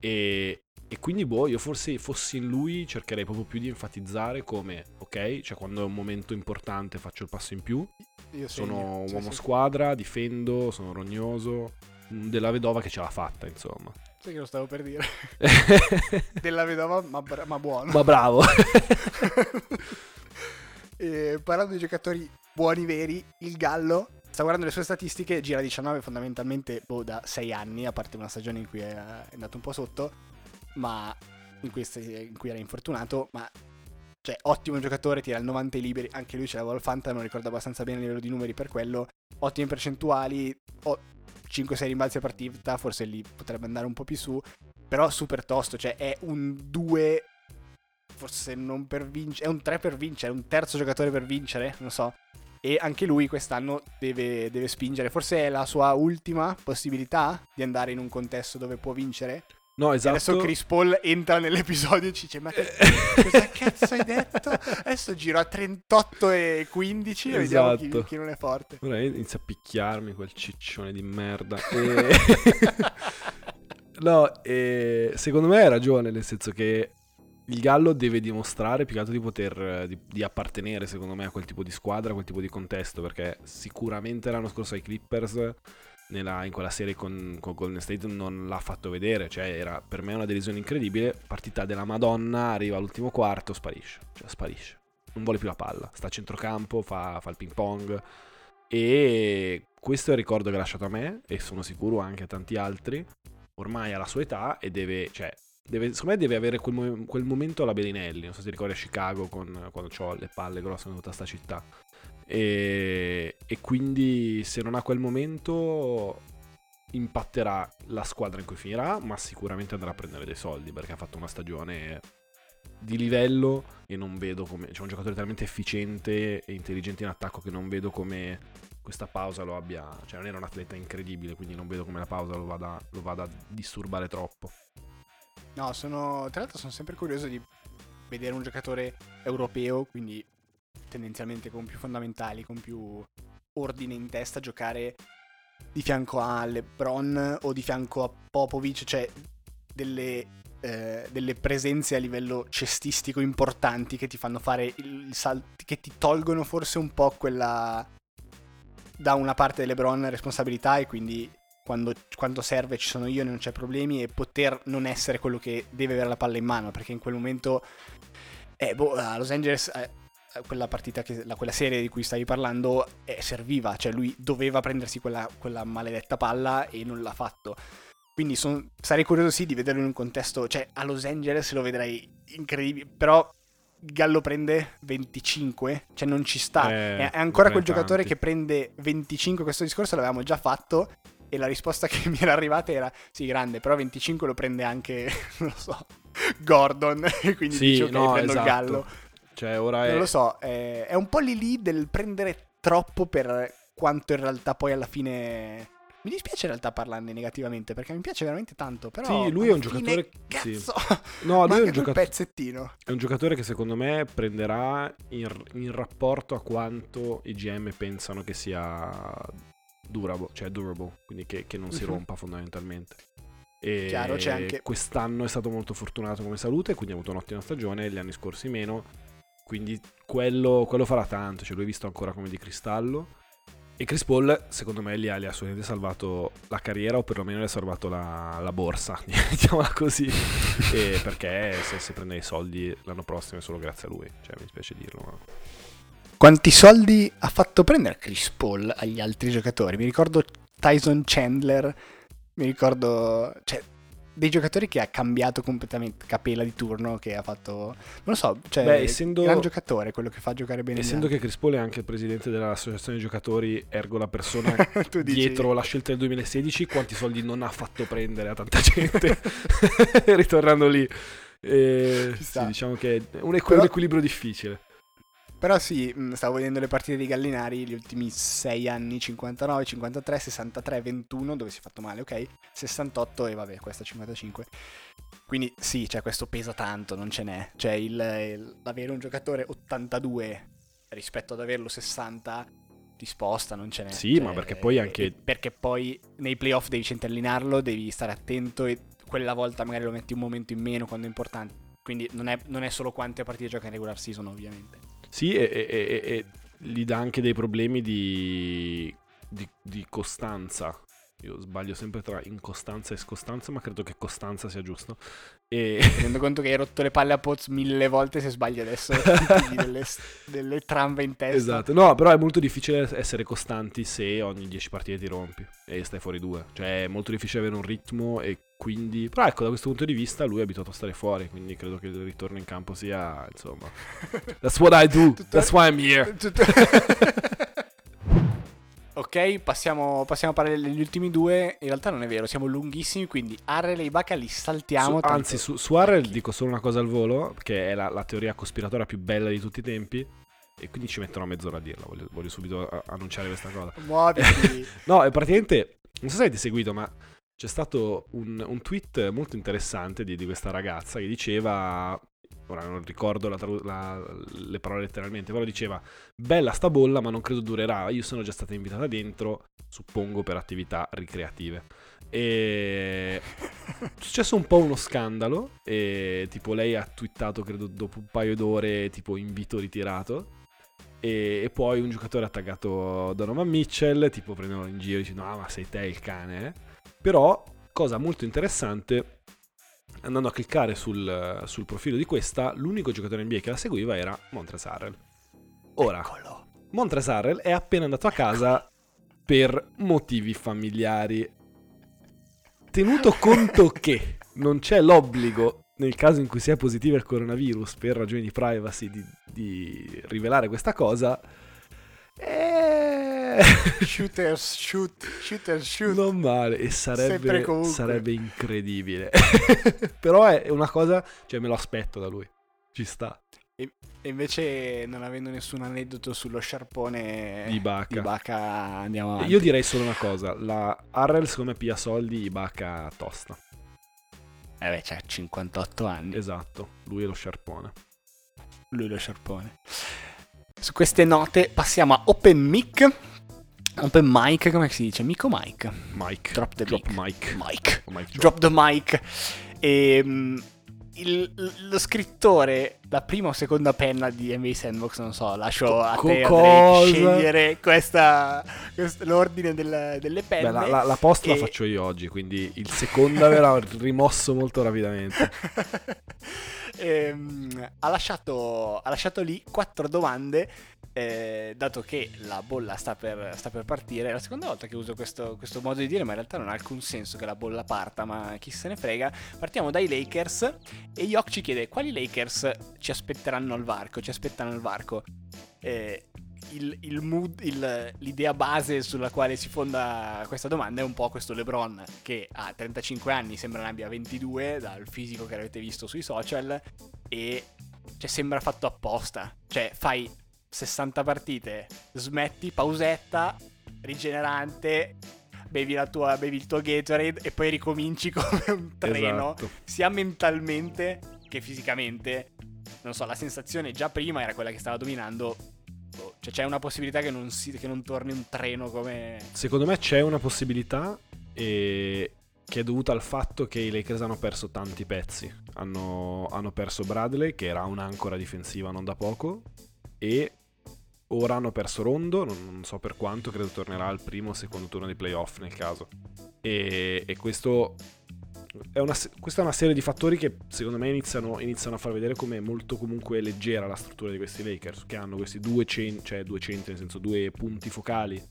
e, e quindi boh io forse fossi in lui cercherei proprio più di enfatizzare come ok cioè quando è un momento importante faccio il passo in più Io sono segno, uomo sì. squadra difendo sono rognoso della vedova che ce l'ha fatta insomma Sai che lo stavo per dire. Della vedova, ma, bra- ma buono. ma bravo E parlando di giocatori buoni veri, il Gallo sta guardando le sue statistiche, gira 19 fondamentalmente boh, da 6 anni, a parte una stagione in cui è, andato un po' sotto, ma in, queste- in cui era infortunato, ma cioè ottimo giocatore, tira il 90 liberi, anche lui ce l'aveva al Fanta, non ricordo abbastanza bene a livello di numeri per quello, ottime percentuali, 5-6 rimbalzi a partita, forse lì potrebbe andare un po' più su, però super tosto, cioè è un 2 forse non per vincere, è un 3 per vincere, è un terzo giocatore per vincere, non so. E anche lui quest'anno deve, deve spingere, forse è la sua ultima possibilità di andare in un contesto dove può vincere. No E esatto adesso Chris Paul entra nell'episodio e ci dice: Ma che- cosa cazzo hai detto? Adesso giro a 38 e 15 e vediamo chi, Esatto. chi non è forte. Ora inizia a picchiarmi quel ciccione di merda. E... no, e secondo me hai ragione, nel senso che il Gallo deve dimostrare più che altro di poter, di, di appartenere, secondo me, a quel tipo di squadra, a quel tipo di contesto, perché sicuramente l'anno scorso ai Clippers, nella- in quella serie con, con Golden State, non l'ha fatto vedere, cioè era per me una delusione incredibile, partita della Madonna, arriva all'ultimo quarto, sparisce, cioè sparisce, non vuole più la palla, sta a centrocampo, fa, fa il ping pong, e questo è il ricordo che ha lasciato a me e sono sicuro anche a tanti altri. Ormai ha la sua età e deve, cioè, deve, secondo me deve avere quel, quel momento alla Bellinelli. Non so se ti ricordi a Chicago con, quando ho le palle grosse in tutta sta città. E, e quindi se non ha quel momento impatterà la squadra in cui finirà, ma sicuramente andrà a prendere dei soldi perché ha fatto una stagione di livello e non vedo come... C'è un giocatore talmente efficiente e intelligente in attacco che non vedo come questa pausa lo abbia... Cioè non era un atleta incredibile, quindi non vedo come la pausa lo vada, lo vada a disturbare troppo. No, sono. Tra l'altro sono sempre curioso di vedere un giocatore europeo, quindi tendenzialmente con più fondamentali, con più ordine in testa, giocare di fianco a LeBron o di fianco a Popovic, cioè delle, eh, delle presenze a livello cestistico importanti che ti fanno fare il salto, che ti tolgono forse un po' quella da una parte di LeBron responsabilità e quindi quando, quando serve ci sono io e non c'è problemi e poter non essere quello che deve avere la palla in mano perché in quel momento eh, boh, a Los Angeles eh, quella partita, che, la- quella serie di cui stavi parlando, eh, serviva, cioè lui doveva prendersi quella, quella maledetta palla e non l'ha fatto. Quindi son- sarei curioso sì di vederlo in un contesto, cioè a Los Angeles lo vedrei incredibile, però Gallo prende 25, cioè non ci sta. Eh, è, ancora quel giocatore tanti. che prende 25, questo discorso l'avevamo già fatto e la risposta che mi era arrivata era sì grande, però 25 lo prende anche, non lo so, Gordon, e quindi Sì, dice ok no, prendo esatto. il Gallo. Cioè, ora è... Non lo so, è, è un po' lì lì del prendere troppo per quanto in realtà poi alla fine... Mi dispiace in realtà parlarne negativamente perché mi piace veramente tanto, però... Sì, lui è un giocatore- sì. Cazzo! No, lui è un, manca quel giocato- pezzettino. è un giocatore che secondo me prenderà in, in rapporto a quanto i GM pensano che sia durable, cioè durable, quindi che, che non si Mhm. rompa fondamentalmente. E Chiaro, c'è anche- quest'anno è stato molto fortunato come salute, quindi ha avuto un'ottima stagione, gli anni scorsi meno, quindi quello, quello farà tanto, cioè lui è visto ancora come di cristallo. E Chris Paul, secondo me, gli ha, gli ha assolutamente salvato la carriera o perlomeno gli ha salvato la, la borsa, mettiamola così. E perché se, se prende i soldi l'anno prossimo è solo grazie a lui, cioè mi spiace dirlo. Ma... Quanti soldi ha fatto prendere Chris Paul agli altri giocatori? Mi ricordo Tyson Chandler, mi ricordo... Cioè, dei giocatori che ha cambiato completamente Capela di turno, che ha fatto... Non lo so, cioè... Beh, essendo- Gran giocatore, quello che fa giocare bene. Essendo che Chris Paul è anche il presidente dell'associazione giocatori, ergo la persona dici- dietro la scelta del 2016, quanti soldi non ha fatto prendere a tanta gente, ritornando lì. E, Ci sì, diciamo che è un, equ- Però- un equilibrio difficile. Però sì, mh, stavo vedendo le partite di Gallinari gli ultimi 6 anni, 59, 53, 63, 21, dove si è fatto male, ok? 68 e vabbè, questa 55. Quindi sì, cioè questo pesa tanto, non ce n'è. Cioè il, il- avere un giocatore 82 rispetto ad averlo 60 ti sposta, non ce n'è. Sì, Cioè, ma perché poi anche- Perché poi nei playoff devi centellinarlo, devi stare attento e quella volta magari lo metti un momento in meno quando è importante. Quindi non è, non è solo quante partite gioca in regular season, ovviamente. Sì, e, e- e- e gli dà anche dei problemi di, di- di costanza. Io sbaglio sempre tra incostanza e scostanza, ma credo che costanza sia giusto. E Tenendo conto che hai rotto le palle a Poz mille volte, se sbagli adesso delle, delle tramve in testa. Esatto, no, però è molto difficile essere costanti se ogni 10 partite ti rompi e stai fuori due. Cioè è molto difficile avere un ritmo e quindi... Però ecco, da questo punto di vista lui è abituato a stare fuori, quindi credo che il ritorno in campo sia, insomma... That's what I do, Tutto- that's why I'm here. Tutto- ok, passiamo, passiamo a parlare degli ultimi due. In realtà non è vero, siamo lunghissimi, quindi Arrel e Ibaka li saltiamo. Su- tanto- anzi, su, su Harrell dico solo una cosa al volo, che è la, la teoria cospiratoria più bella di tutti i tempi. E quindi ci metterò mezz'ora a dirla, voglio, voglio subito annunciare questa cosa. Muoviti. No, è praticamente. Non so se avete seguito, ma c'è stato un, un tweet molto interessante di, di questa ragazza che diceva. Ora non ricordo la la- le parole letteralmente, però diceva: Bella sta bolla, ma non credo durerà. Io sono già stata invitata dentro, suppongo per attività ricreative. E è successo un po' uno scandalo. E tipo, lei ha twittato, credo, dopo un paio d'ore, tipo invito ritirato. E, e poi un giocatore ha taggato Donovan Mitchell, tipo prendendolo in giro dicendo ah ma sei te il cane. eh?" Però, cosa molto interessante, andando a cliccare sul, sul profilo di questa, l'unico giocatore NBA che la seguiva era Montrezl Harrell. Ora, Eccolo. Montrezl Harrell è appena andato a casa per motivi familiari. Tenuto conto che non c'è l'obbligo, nel caso in cui sia positivo il coronavirus, per ragioni di privacy, di, di rivelare questa cosa, eh, Shooters, shoot, shooters, shoot. non male e e sarebbe, sarebbe incredibile. Però è una cosa, cioè me lo aspetto da lui. Ci sta. E invece, non avendo nessun aneddoto sullo sciarpone Di Ibaka. di Ibaka, andiamo avanti. Io direi solo una cosa, la Harrell secondo me pia soldi, Ibaka tosta. Eh beh, c'ha 58 anni. Esatto, lui è lo sciarpone. Lui lo sciarpone. Su queste note passiamo a Open Mic. Open Mic, come si dice? Mic o Mic? Mike. Drop the Drop mic. mic. Mic. Drop drop. the mic. E, mm, il- lo scrittore, la prima o seconda penna di NBA Sandbox, non so, lascio a te? Andrei, scegliere questa, quest- l'ordine del- delle penne. Beh, la, la- la post la e- faccio io oggi, quindi il secondo verrà rimosso molto rapidamente. Ehm, ha, lasciato, ha lasciato lì quattro domande, eh, dato che la bolla sta per, sta per partire. È la seconda volta che uso questo, questo modo di dire, ma in realtà non ha alcun senso che la bolla parta, ma chi se ne frega. Partiamo dai Lakers e Yok ci chiede quali Lakers ci aspetteranno al varco, ci aspettano al varco. Eh, il, il mood, il- l'idea base sulla quale si fonda questa domanda è un po' questo LeBron che ha 35 anni, sembra ne abbia 22 dal fisico che avete visto sui social e cioè, sembra fatto apposta. Cioè fai 60 partite, smetti, pausetta, rigenerante, bevi, la tua, bevi il tuo Gatorade e poi ricominci come un treno, Esatto. sia mentalmente che fisicamente. Non so, la sensazione già prima era quella che stava dominando. Boh, Cioè, c'è una possibilità che non, si, che non torni un treno come. Secondo me c'è una possibilità e- che è dovuta al fatto che i Lakers hanno perso tanti pezzi. Hanno, hanno perso Bradley, che era un'ancora difensiva non da poco, e ora hanno perso Rondo, non, non so per quanto, credo tornerà al primo o secondo turno dei playoff nel caso. E, e questo è una, questa è una serie di fattori che secondo me iniziano, iniziano a far vedere come è molto comunque leggera la struttura di questi Lakers, che hanno questi due, cen- cioè due centri, nel senso due punti focali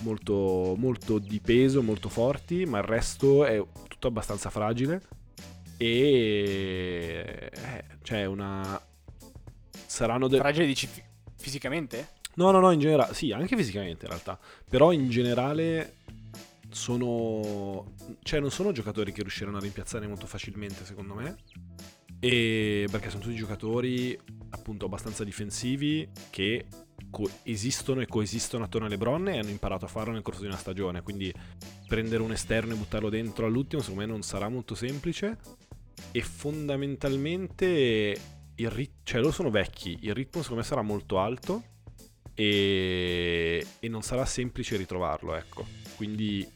molto, molto di peso, molto forti, ma il resto è tutto abbastanza fragile. E eh, cioè una. Saranno de- Fragile dici fi- fisicamente? No, no, no, in generale, sì, anche fisicamente in realtà. Però in generale sono. Cioè, non sono giocatori che riusciranno a rimpiazzare molto facilmente, secondo me. E perché sono tutti giocatori appunto abbastanza difensivi che co- esistono e coesistono attorno a LeBron e hanno imparato a farlo nel corso di una stagione. Quindi prendere un esterno e buttarlo dentro all'ultimo, secondo me non sarà molto semplice. E fondamentalmente il rit- cioè loro sono vecchi, il ritmo secondo me sarà molto alto e, e non sarà semplice ritrovarlo, ecco. Quindi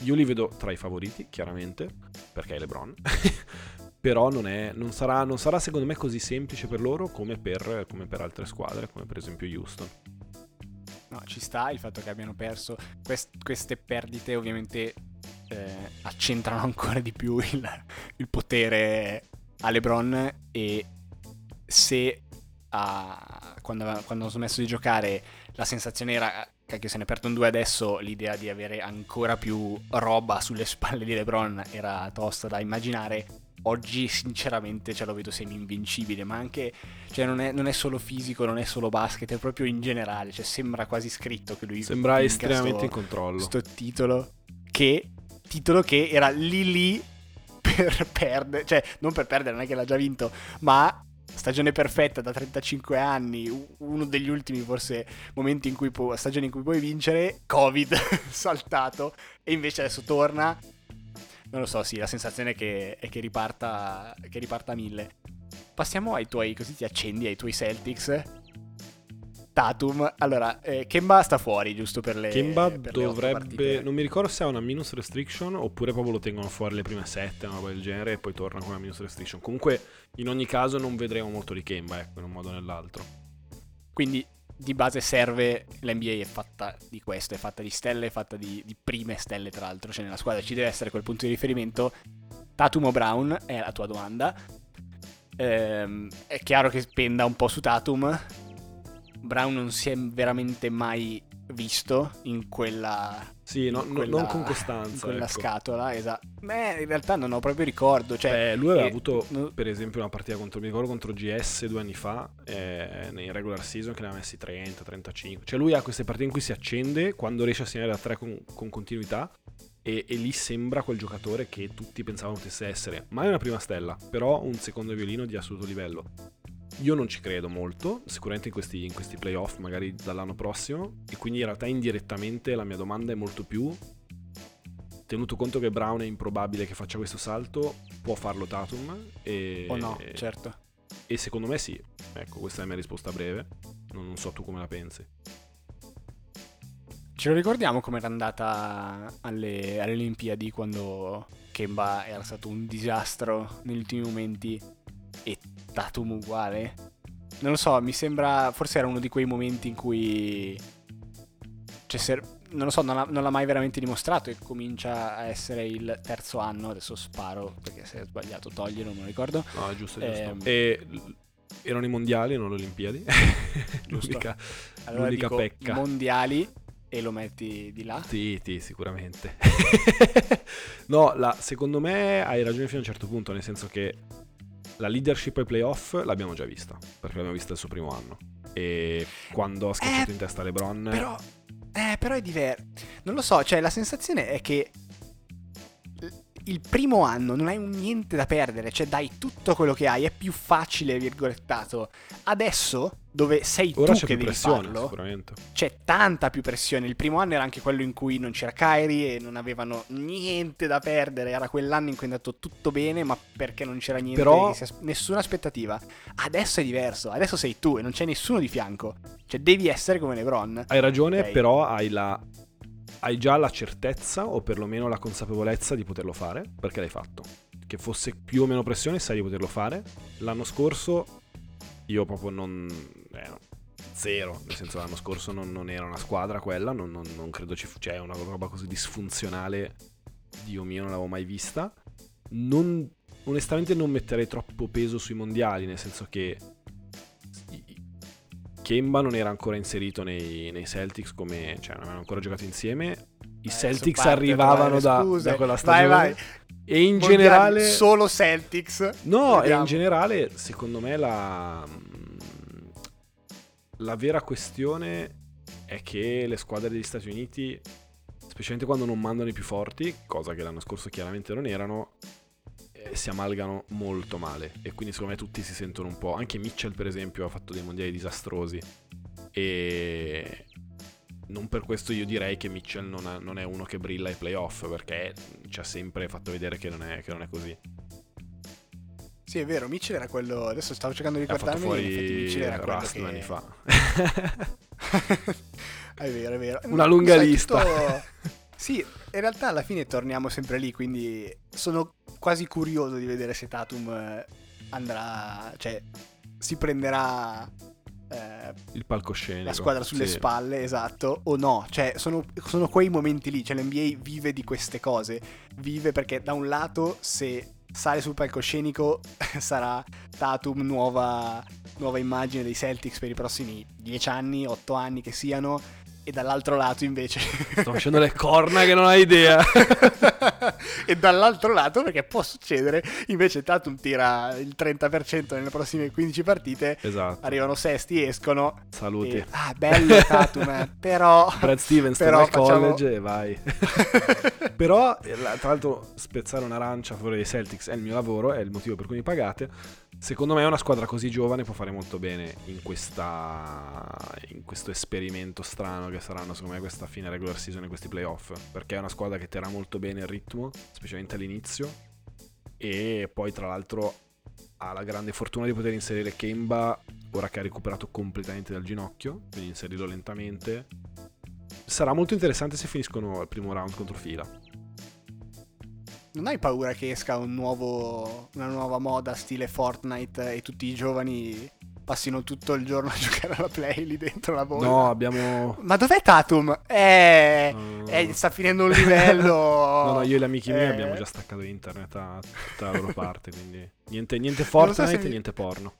io li vedo tra i favoriti, chiaramente, perché è LeBron. Però non, è, non, sarà, non sarà secondo me così semplice per loro come per, come per altre squadre, come per esempio Houston. No, ci sta il fatto che abbiano perso. Quest- queste perdite ovviamente eh, accentrano ancora di più il, il potere a LeBron e se a- quando, quando hanno smesso di giocare la sensazione era che se ne perdono due adesso l'idea di avere ancora più roba sulle spalle di LeBron era tosta da immaginare oggi sinceramente ce lo vedo semi invincibile ma anche cioè non è, non è solo fisico non è solo basket è proprio in generale cioè sembra quasi scritto che lui Sembra estremamente sto- in controllo. sto titolo che titolo che era lì lì per perdere cioè non per perdere non è che l'ha già vinto ma stagione perfetta da 35 anni uno degli ultimi forse momenti in cui può stagioni in cui puoi vincere covid saltato e invece adesso torna. Non lo so sì la sensazione è che, è che riparta che riparta mille. Passiamo ai tuoi così ti accendi ai tuoi Celtics Tatum allora eh, Kemba sta fuori giusto per le Kemba per le dovrebbe. partite. Non mi ricordo se ha una minus restriction oppure proprio lo tengono fuori le prime sette, una roba del genere, e poi torna con una minus restriction. Comunque, in ogni caso, non vedremo molto di Kemba, ecco, in un modo o nell'altro. Quindi di base serve, l'NBA è fatta di questo, è fatta di stelle, è fatta di, di prime stelle tra l'altro, cioè nella squadra ci deve essere quel punto di riferimento. Tatum o Brown è la tua domanda. Ehm, è chiaro che penda un po' su Tatum. Brown non si è veramente mai visto in quella... Sì, no- in quella- non con costanza. In quella ecco. scatola, esatto. Beh, in realtà non ho proprio ricordo, cioè... Beh, lui aveva eh, avuto, no- per esempio, una partita contro, mi ricordo, contro GS due anni fa, eh, nei regular season, che ne aveva messi 30, 35. Cioè, lui ha queste partite in cui si accende quando riesce a segnare da tre con, con continuità. E, e lì sembra quel giocatore che tutti pensavano potesse essere. Mai una prima stella, però un secondo violino di assoluto livello. Io non ci credo molto, sicuramente in questi, in questi playoff, magari dall'anno prossimo. E quindi in realtà indirettamente la mia domanda è molto più tenuto conto che Brown è improbabile che faccia questo salto, può farlo Tatum e, O no, certo. e secondo me sì. Ecco, questa è la mia risposta breve. Non, non so tu come la pensi. Ce lo ricordiamo com'era andata alle, alle Olimpiadi quando Kemba era stato un disastro negli ultimi momenti e Tatum uguale? Non lo so, mi sembra. Forse era uno di quei momenti in cui. Cioè, ser- non lo so, non l'ha, non l'ha mai veramente dimostrato e comincia a essere il terzo anno, adesso sparo perché se ho sbagliato toglierlo, non me lo ricordo. No, giusto, giusto. Ehm. E erano i mondiali, non le Olimpiadi. l'unica, Allora l'unica dico pecca. mondiali e lo metti di là. Sì, sì, sicuramente. no, la- secondo me hai ragione fino a un certo punto, nel senso che la leadership ai playoff l'abbiamo già vista, perché l'abbiamo vista il suo primo anno. E quando ha schiacciato Eh, in testa LeBron... Però, eh, però è diverso. Non lo so, cioè la sensazione è che il primo anno non hai un niente da perdere, cioè dai tutto quello che hai, è più facile, virgolettato. Adesso, dove sei ora tu che devi pressione, farlo, sicuramente. c'è tanta più pressione. Il primo anno era anche quello in cui non c'era Kyrie e non avevano niente da perdere. Era quell'anno in cui è andato tutto bene, ma perché non c'era niente, Però- as- nessuna aspettativa. Adesso è diverso, adesso sei tu e non c'è nessuno di fianco. Cioè devi essere come LeBron. Hai ragione, Ok. però hai la... Hai già la certezza o perlomeno la consapevolezza di poterlo fare, perché l'hai fatto. Che fosse più o meno pressione, sai di poterlo fare. L'anno scorso io proprio non... eh, no, zero, nel senso l'anno scorso non, non era una squadra quella, non, non- non credo ci fosse... Cioè, una roba così disfunzionale, Dio mio, non l'avevo mai vista. Non, onestamente non metterei troppo peso sui mondiali, nel senso che... Kemba non era ancora inserito nei, nei Celtics come... cioè non avevano ancora giocato insieme. I Adesso Celtics parte arrivavano da, da quella Vai, stagione. vai. E in Mondiali, generale... Solo Celtics. No, e Vediamo. in generale, secondo me, la, la vera questione è che le squadre degli Stati Uniti, specialmente quando non mandano i più forti, cosa che l'anno scorso chiaramente non erano, eh, si amalgano molto male. E quindi secondo me tutti si sentono un po'. Anche Mitchell, per esempio, ha fatto dei mondiali disastrosi. E non per questo io direi che Mitchell non, ha- non è uno che brilla ai playoff, perché ci ha sempre fatto vedere che non è, che non è così. Sì, è vero, Mitchell era quello. Adesso stavo cercando di ricordarmi. fuori Mitchell era quello Rust che... anni fa. è vero, è vero. Una lunga Sai, lista. tutto- Sì, in realtà alla fine torniamo sempre lì, quindi sono quasi curioso di vedere se Tatum eh, andrà, cioè si prenderà eh, Il palcoscenico. la squadra sulle sì. spalle, esatto, o no. Cioè, sono, sono quei momenti lì. Cioè, l'NBA vive di queste cose. Vive perché, da un lato, se sale sul palcoscenico, sarà Tatum nuova, nuova immagine dei Celtics per i prossimi 10 anni, 8 anni che siano. E dall'altro lato, invece. Sto facendo le corna che non hai idea. e dall'altro lato, perché può succedere, invece Tatum tira il 30% nelle prossime 15 partite. esatto. Arrivano sesti, escono. Saluti. e- ah, bello Tatum, eh, però. Brad Stevens Però facciamo- college e vai. Però, eh, tra l'altro, spezzare un'arancia a favore dei Celtics è il mio lavoro, è il motivo per cui mi pagate. Secondo me una squadra così giovane può fare molto bene in, questa, in questo esperimento strano che saranno secondo me questa fine regular season e questi playoff. Perché è una squadra che terrà molto bene il ritmo, specialmente all'inizio. E poi tra l'altro ha la grande fortuna di poter inserire Kemba ora che ha recuperato completamente dal ginocchio, quindi inserirlo lentamente. Sarà molto interessante se finiscono il primo round contro fila. Non hai paura che esca un nuovo, una nuova moda stile Fortnite e tutti i giovani passino tutto il giorno a giocare alla play lì dentro la bolla? No, abbiamo. Ma dov'è Tatum? Eh, No. eh, sta finendo un livello. No, no, io e gli amici miei Eh, abbiamo già staccato internet a tutta la loro parte, quindi niente, niente lo so Fortnite se niente porno.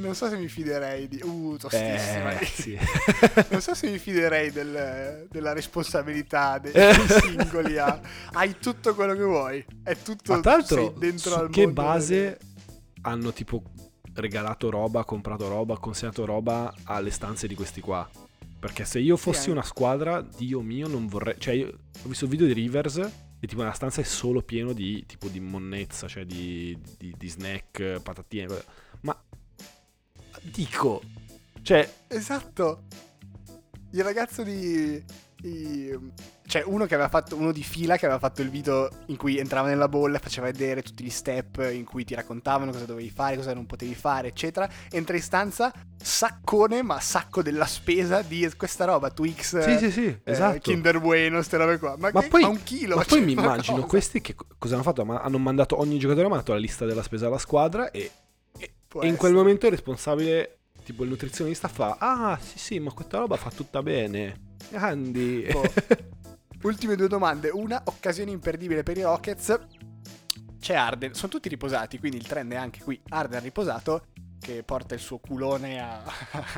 Non so se mi fiderei di... Uh, tostissima. Eh, sì. Non so se mi fiderei del- della responsabilità dei, dei singoli. ah. Hai tutto quello che vuoi. È tutto Ma sei dentro su al che base hanno tipo regalato roba, comprato roba, consegnato roba alle stanze di questi qua? Perché se io fossi anche. una squadra, Dio mio, non vorrei... Cioè, io ho visto il video di Rivers e tipo la stanza è solo pieno di tipo di monnezza, cioè di, di, di snack, patatine. cose. Dico, cioè, Esatto. Il ragazzo di... di- Cioè, uno che aveva fatto... Uno di fila che aveva fatto il video in cui entrava nella bolla, faceva vedere tutti gli step in cui ti raccontavano cosa dovevi fare, cosa non potevi fare, eccetera. Entra in stanza, saccone, ma sacco della spesa di questa roba, Twix... sì, sì, sì, eh, esatto. Kinder Bueno, queste robe qua. Ma, Ma che- poi, ma un chilo. ma cioè, poi mi ma immagino cosa? questi che co- cosa hanno fatto? Ma hanno mandato ogni giocatore ha mandato la lista della spesa alla squadra e, Può e in quel momento il responsabile, tipo il nutrizionista, fa: Ah, sì, sì, ma questa roba fa tutta bene. Andy. Oh. Ultime due domande. Una, occasione imperdibile per i Rockets. C'è Arden, sono tutti riposati, quindi il trend è anche qui. Arden riposato, che porta il suo culone a...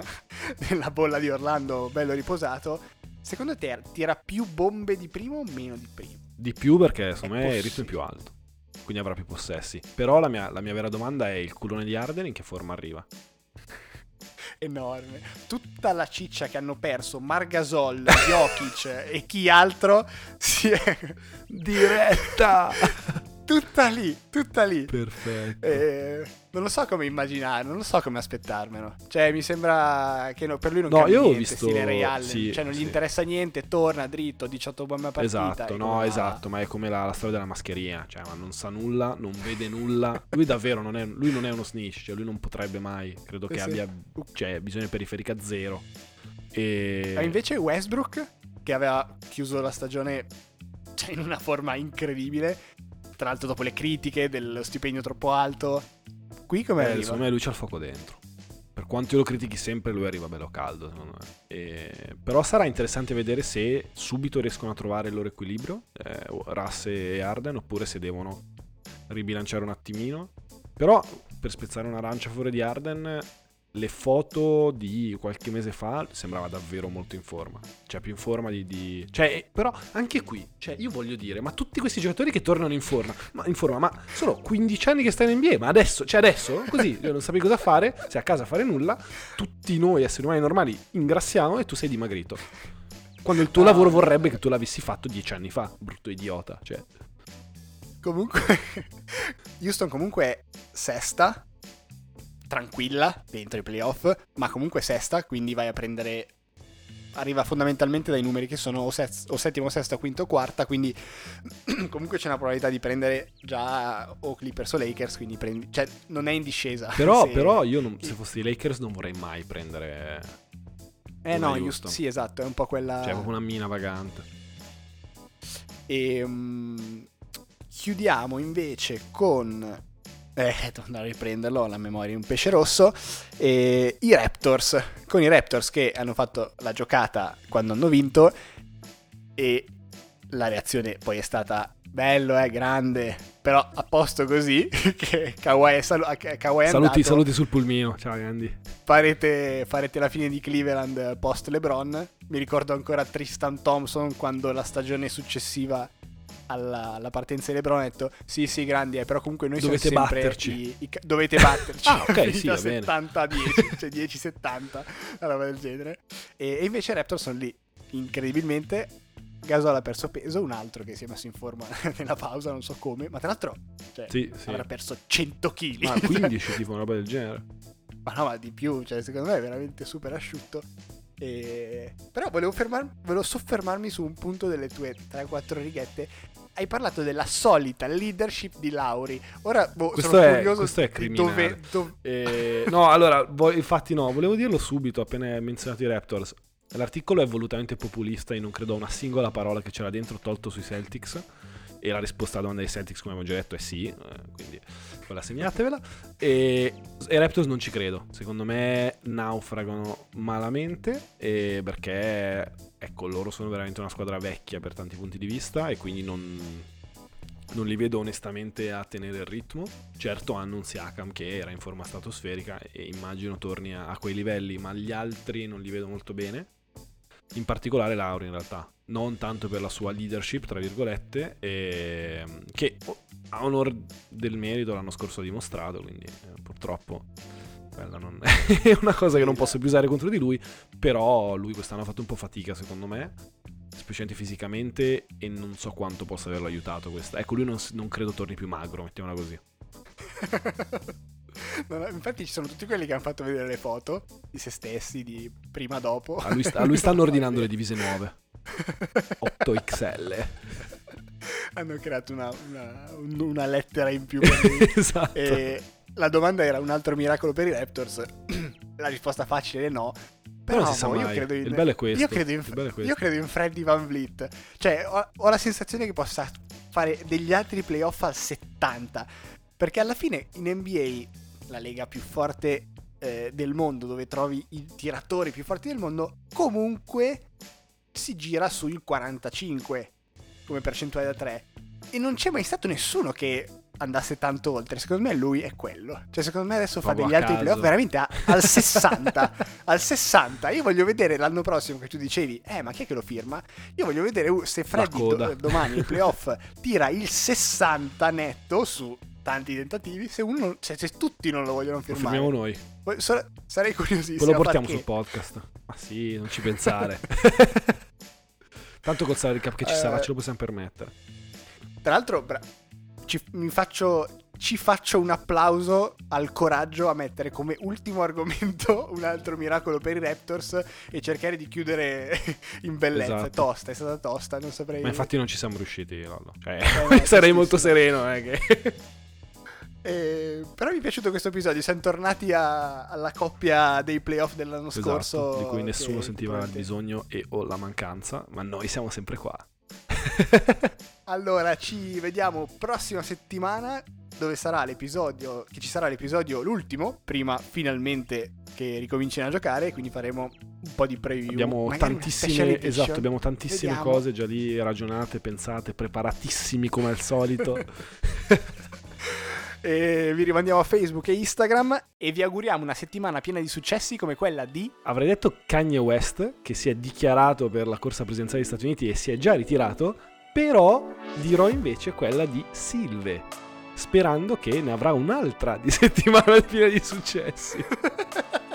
nella bolla di Orlando, bello riposato. Secondo te tira più bombe di prima o meno di prima? Di più perché secondo me il ritmo è più alto. Quindi avrà più possessi. Però la mia, la mia vera domanda è il culone di Arden in che forma arriva? Enorme. Tutta la ciccia che hanno perso Margasol, Jokic e chi altro si è Diretta! tutta lì, tutta lì. Perfetto. Eh, non lo so come immaginare, non lo so come aspettarmelo. Cioè, mi sembra che no- per lui non No, cambia io ho niente, visto- stile Ray Allen. sì, cioè, non gli sì. interessa niente, torna dritto, 18 bombe a partita. Esatto, no, va. esatto, ma è come la, la storia della mascherina, cioè, ma non sa nulla, non vede nulla. Lui davvero non è, lui non è uno snitch, cioè lui non potrebbe mai, credo che sì. abbia, cioè, visione periferica zero. E... Ma invece Westbrook, che aveva chiuso la stagione cioè, in una forma incredibile, tra l'altro dopo le critiche dello stipendio troppo alto, qui come Eh, secondo me lui c'ha il fuoco dentro. Per quanto io lo critichi sempre, lui arriva bello caldo, secondo me. E- Però sarà interessante vedere se subito riescono a trovare il loro equilibrio, eh, Russ e Arden, oppure se devono ribilanciare un attimino. Però, per spezzare un'arancia fuori di Arden, le foto di qualche mese fa sembrava davvero molto in forma. Cioè, più in forma di... di- Cioè, però, anche qui, cioè, io voglio dire, ma tutti questi giocatori che tornano in forma, ma, in forma, ma sono 15 anni che stai in NBA, ma adesso, cioè adesso, così, non sapevi cosa fare, sei a casa a fare nulla, tutti noi esseri umani normali ingrassiamo e tu sei dimagrito. Quando il tuo Ah. lavoro vorrebbe che tu l'avessi fatto 10 anni fa, brutto idiota, cioè... Comunque, Houston comunque è sesta, tranquilla, dentro i playoff, ma comunque sesta, quindi vai a prendere... Arriva fondamentalmente dai numeri che sono o, sez- o settimo, sesta, quinto, quarta, quindi comunque c'è una probabilità di prendere già o Clippers o Lakers, quindi prendi... Cioè, non è in discesa. Però, Se- però io, non- se fossi i Lakers, non vorrei mai prendere... Eh no. Houston, sì, esatto, è un po' quella... Cioè, proprio una mina vagante. E mm, chiudiamo invece con. Eh, devo andare a riprenderlo, la memoria è un pesce rosso. E I Raptors. Con i Raptors che hanno fatto la giocata quando hanno vinto. E la reazione poi è stata. Bello, eh, grande. Però a posto così. Che Kawhi è, salu- Kawhi è Saluti, andato. saluti sul pulmino. Ciao, Andy. Farete, farete la fine di Cleveland post LeBron. Mi ricordo ancora Tristan Thompson quando la stagione successiva alla, alla partenza di LeBron ha detto sì sì grandi eh, però comunque noi Dovete siamo sempre batterci." i- i dovete batterci Ah, ok, sì, va bene. 70 a 10 cioè 10 70 una roba del genere e, e invece i Raptors sono lì incredibilmente Gasol ha perso peso un altro che si è messo in forma nella pausa non so come ma tra l'altro cioè, Sì, sì. avrà perso 100 kg Ma 15 tipo una roba del genere. ma no, ma di più, cioè secondo me è veramente super asciutto. E... Però volevo, fermar- volevo soffermarmi su un punto delle tue 3-4 righette. Hai parlato della solita leadership di Lauri. Ora boh, Questo sono è- curioso questo è criminale. dove, dove- Eh, no, allora, vo- infatti no, volevo dirlo subito appena hai menzionato i Raptors. L'articolo è volutamente populista, io non credo a una singola parola che c'era dentro tolto sui Celtics. E la risposta alla domanda dei Celtics, come abbiamo già detto, è sì, eh, quindi quella segnatevela. E i Raptors non ci credo, secondo me naufragano malamente perché, ecco, loro sono veramente una squadra vecchia per tanti punti di vista e quindi non, non li vedo onestamente a tenere il ritmo. Certo hanno un Siakam che era in forma stratosferica e immagino torni a, a quei livelli, ma gli altri non li vedo molto bene. In particolare Lauri in realtà, non tanto per la sua leadership, tra virgolette, e- che oh, a onor del merito l'anno scorso ha dimostrato, quindi eh, purtroppo quella non è una cosa che non posso più usare contro di lui, però lui quest'anno ha fatto un po' fatica secondo me, specialmente fisicamente, e non so quanto possa averlo aiutato questa. Ecco, lui non, non credo torni più magro, mettiamola così. No, infatti ci sono tutti quelli che hanno fatto vedere le foto di se stessi, di prima dopo. A lui, sta- a lui stanno ordinando le divise nuove, 8XL. hanno creato una, una- un- una lettera in più per lui. esatto. E la domanda era un altro miracolo per i Raptors. La risposta facile è no. Però Però mo, io credo in, Il bello è questo. Io credo in, questo. io credo in Freddy Van Vliet. Cioè, ho, ho la sensazione che possa fare degli altri playoff al 70. Perché alla fine in NBA, la lega più forte eh, del mondo, dove trovi i tiratori più forti del mondo, comunque si gira sul 45 come percentuale da 3 e non c'è mai stato nessuno che andasse tanto oltre. Secondo me lui è quello. Cioè, secondo me adesso fa Proprio degli a altri playoff veramente a- al 60. al 60. Io voglio vedere l'anno prossimo che tu dicevi, eh, ma chi è che lo firma? Io voglio vedere uh, se Freddy do- domani ai playoff tira il 60 netto su tanti tentativi. Se uno, cioè, se tutti non lo vogliono Lo firmare, firmiamo noi. Sarei curiosissimo. Poi lo portiamo perché- sul podcast. Ma sì, non ci pensare. Tanto col salary cap che ci sarà Eh. ce lo possiamo permettere. Tra l'altro, bra- ci, mi faccio, ci faccio un applauso al coraggio a mettere come ultimo argomento un altro miracolo per i Raptors e cercare di chiudere in bellezza. Esatto. È tosta, è stata tosta, non saprei. Ma infatti non ci siamo riusciti, Lollo. Cioè, no, sarei molto sereno, eh, che... Eh, però mi è piaciuto questo episodio. Siamo tornati a- alla coppia dei playoff dell'anno scorso. Esatto, di cui nessuno che sentiva il bisogno e o la mancanza, ma noi siamo sempre qua. Allora, ci vediamo prossima settimana dove sarà l'episodio, che ci sarà l'episodio l'ultimo, prima finalmente che ricomincino a giocare, quindi faremo un po' di preview. Abbiamo magari tantissime, esatto, abbiamo tantissime Vediamo. cose già lì ragionate, pensate, preparatissimi come al solito. E vi rimandiamo a Facebook e Instagram e vi auguriamo una settimana piena di successi come quella di... Avrei detto Kanye West, che si è dichiarato per la corsa presidenziale degli Stati Uniti e si è già ritirato, però dirò invece quella di Silve, sperando che ne avrà un'altra di settimana piena di successi.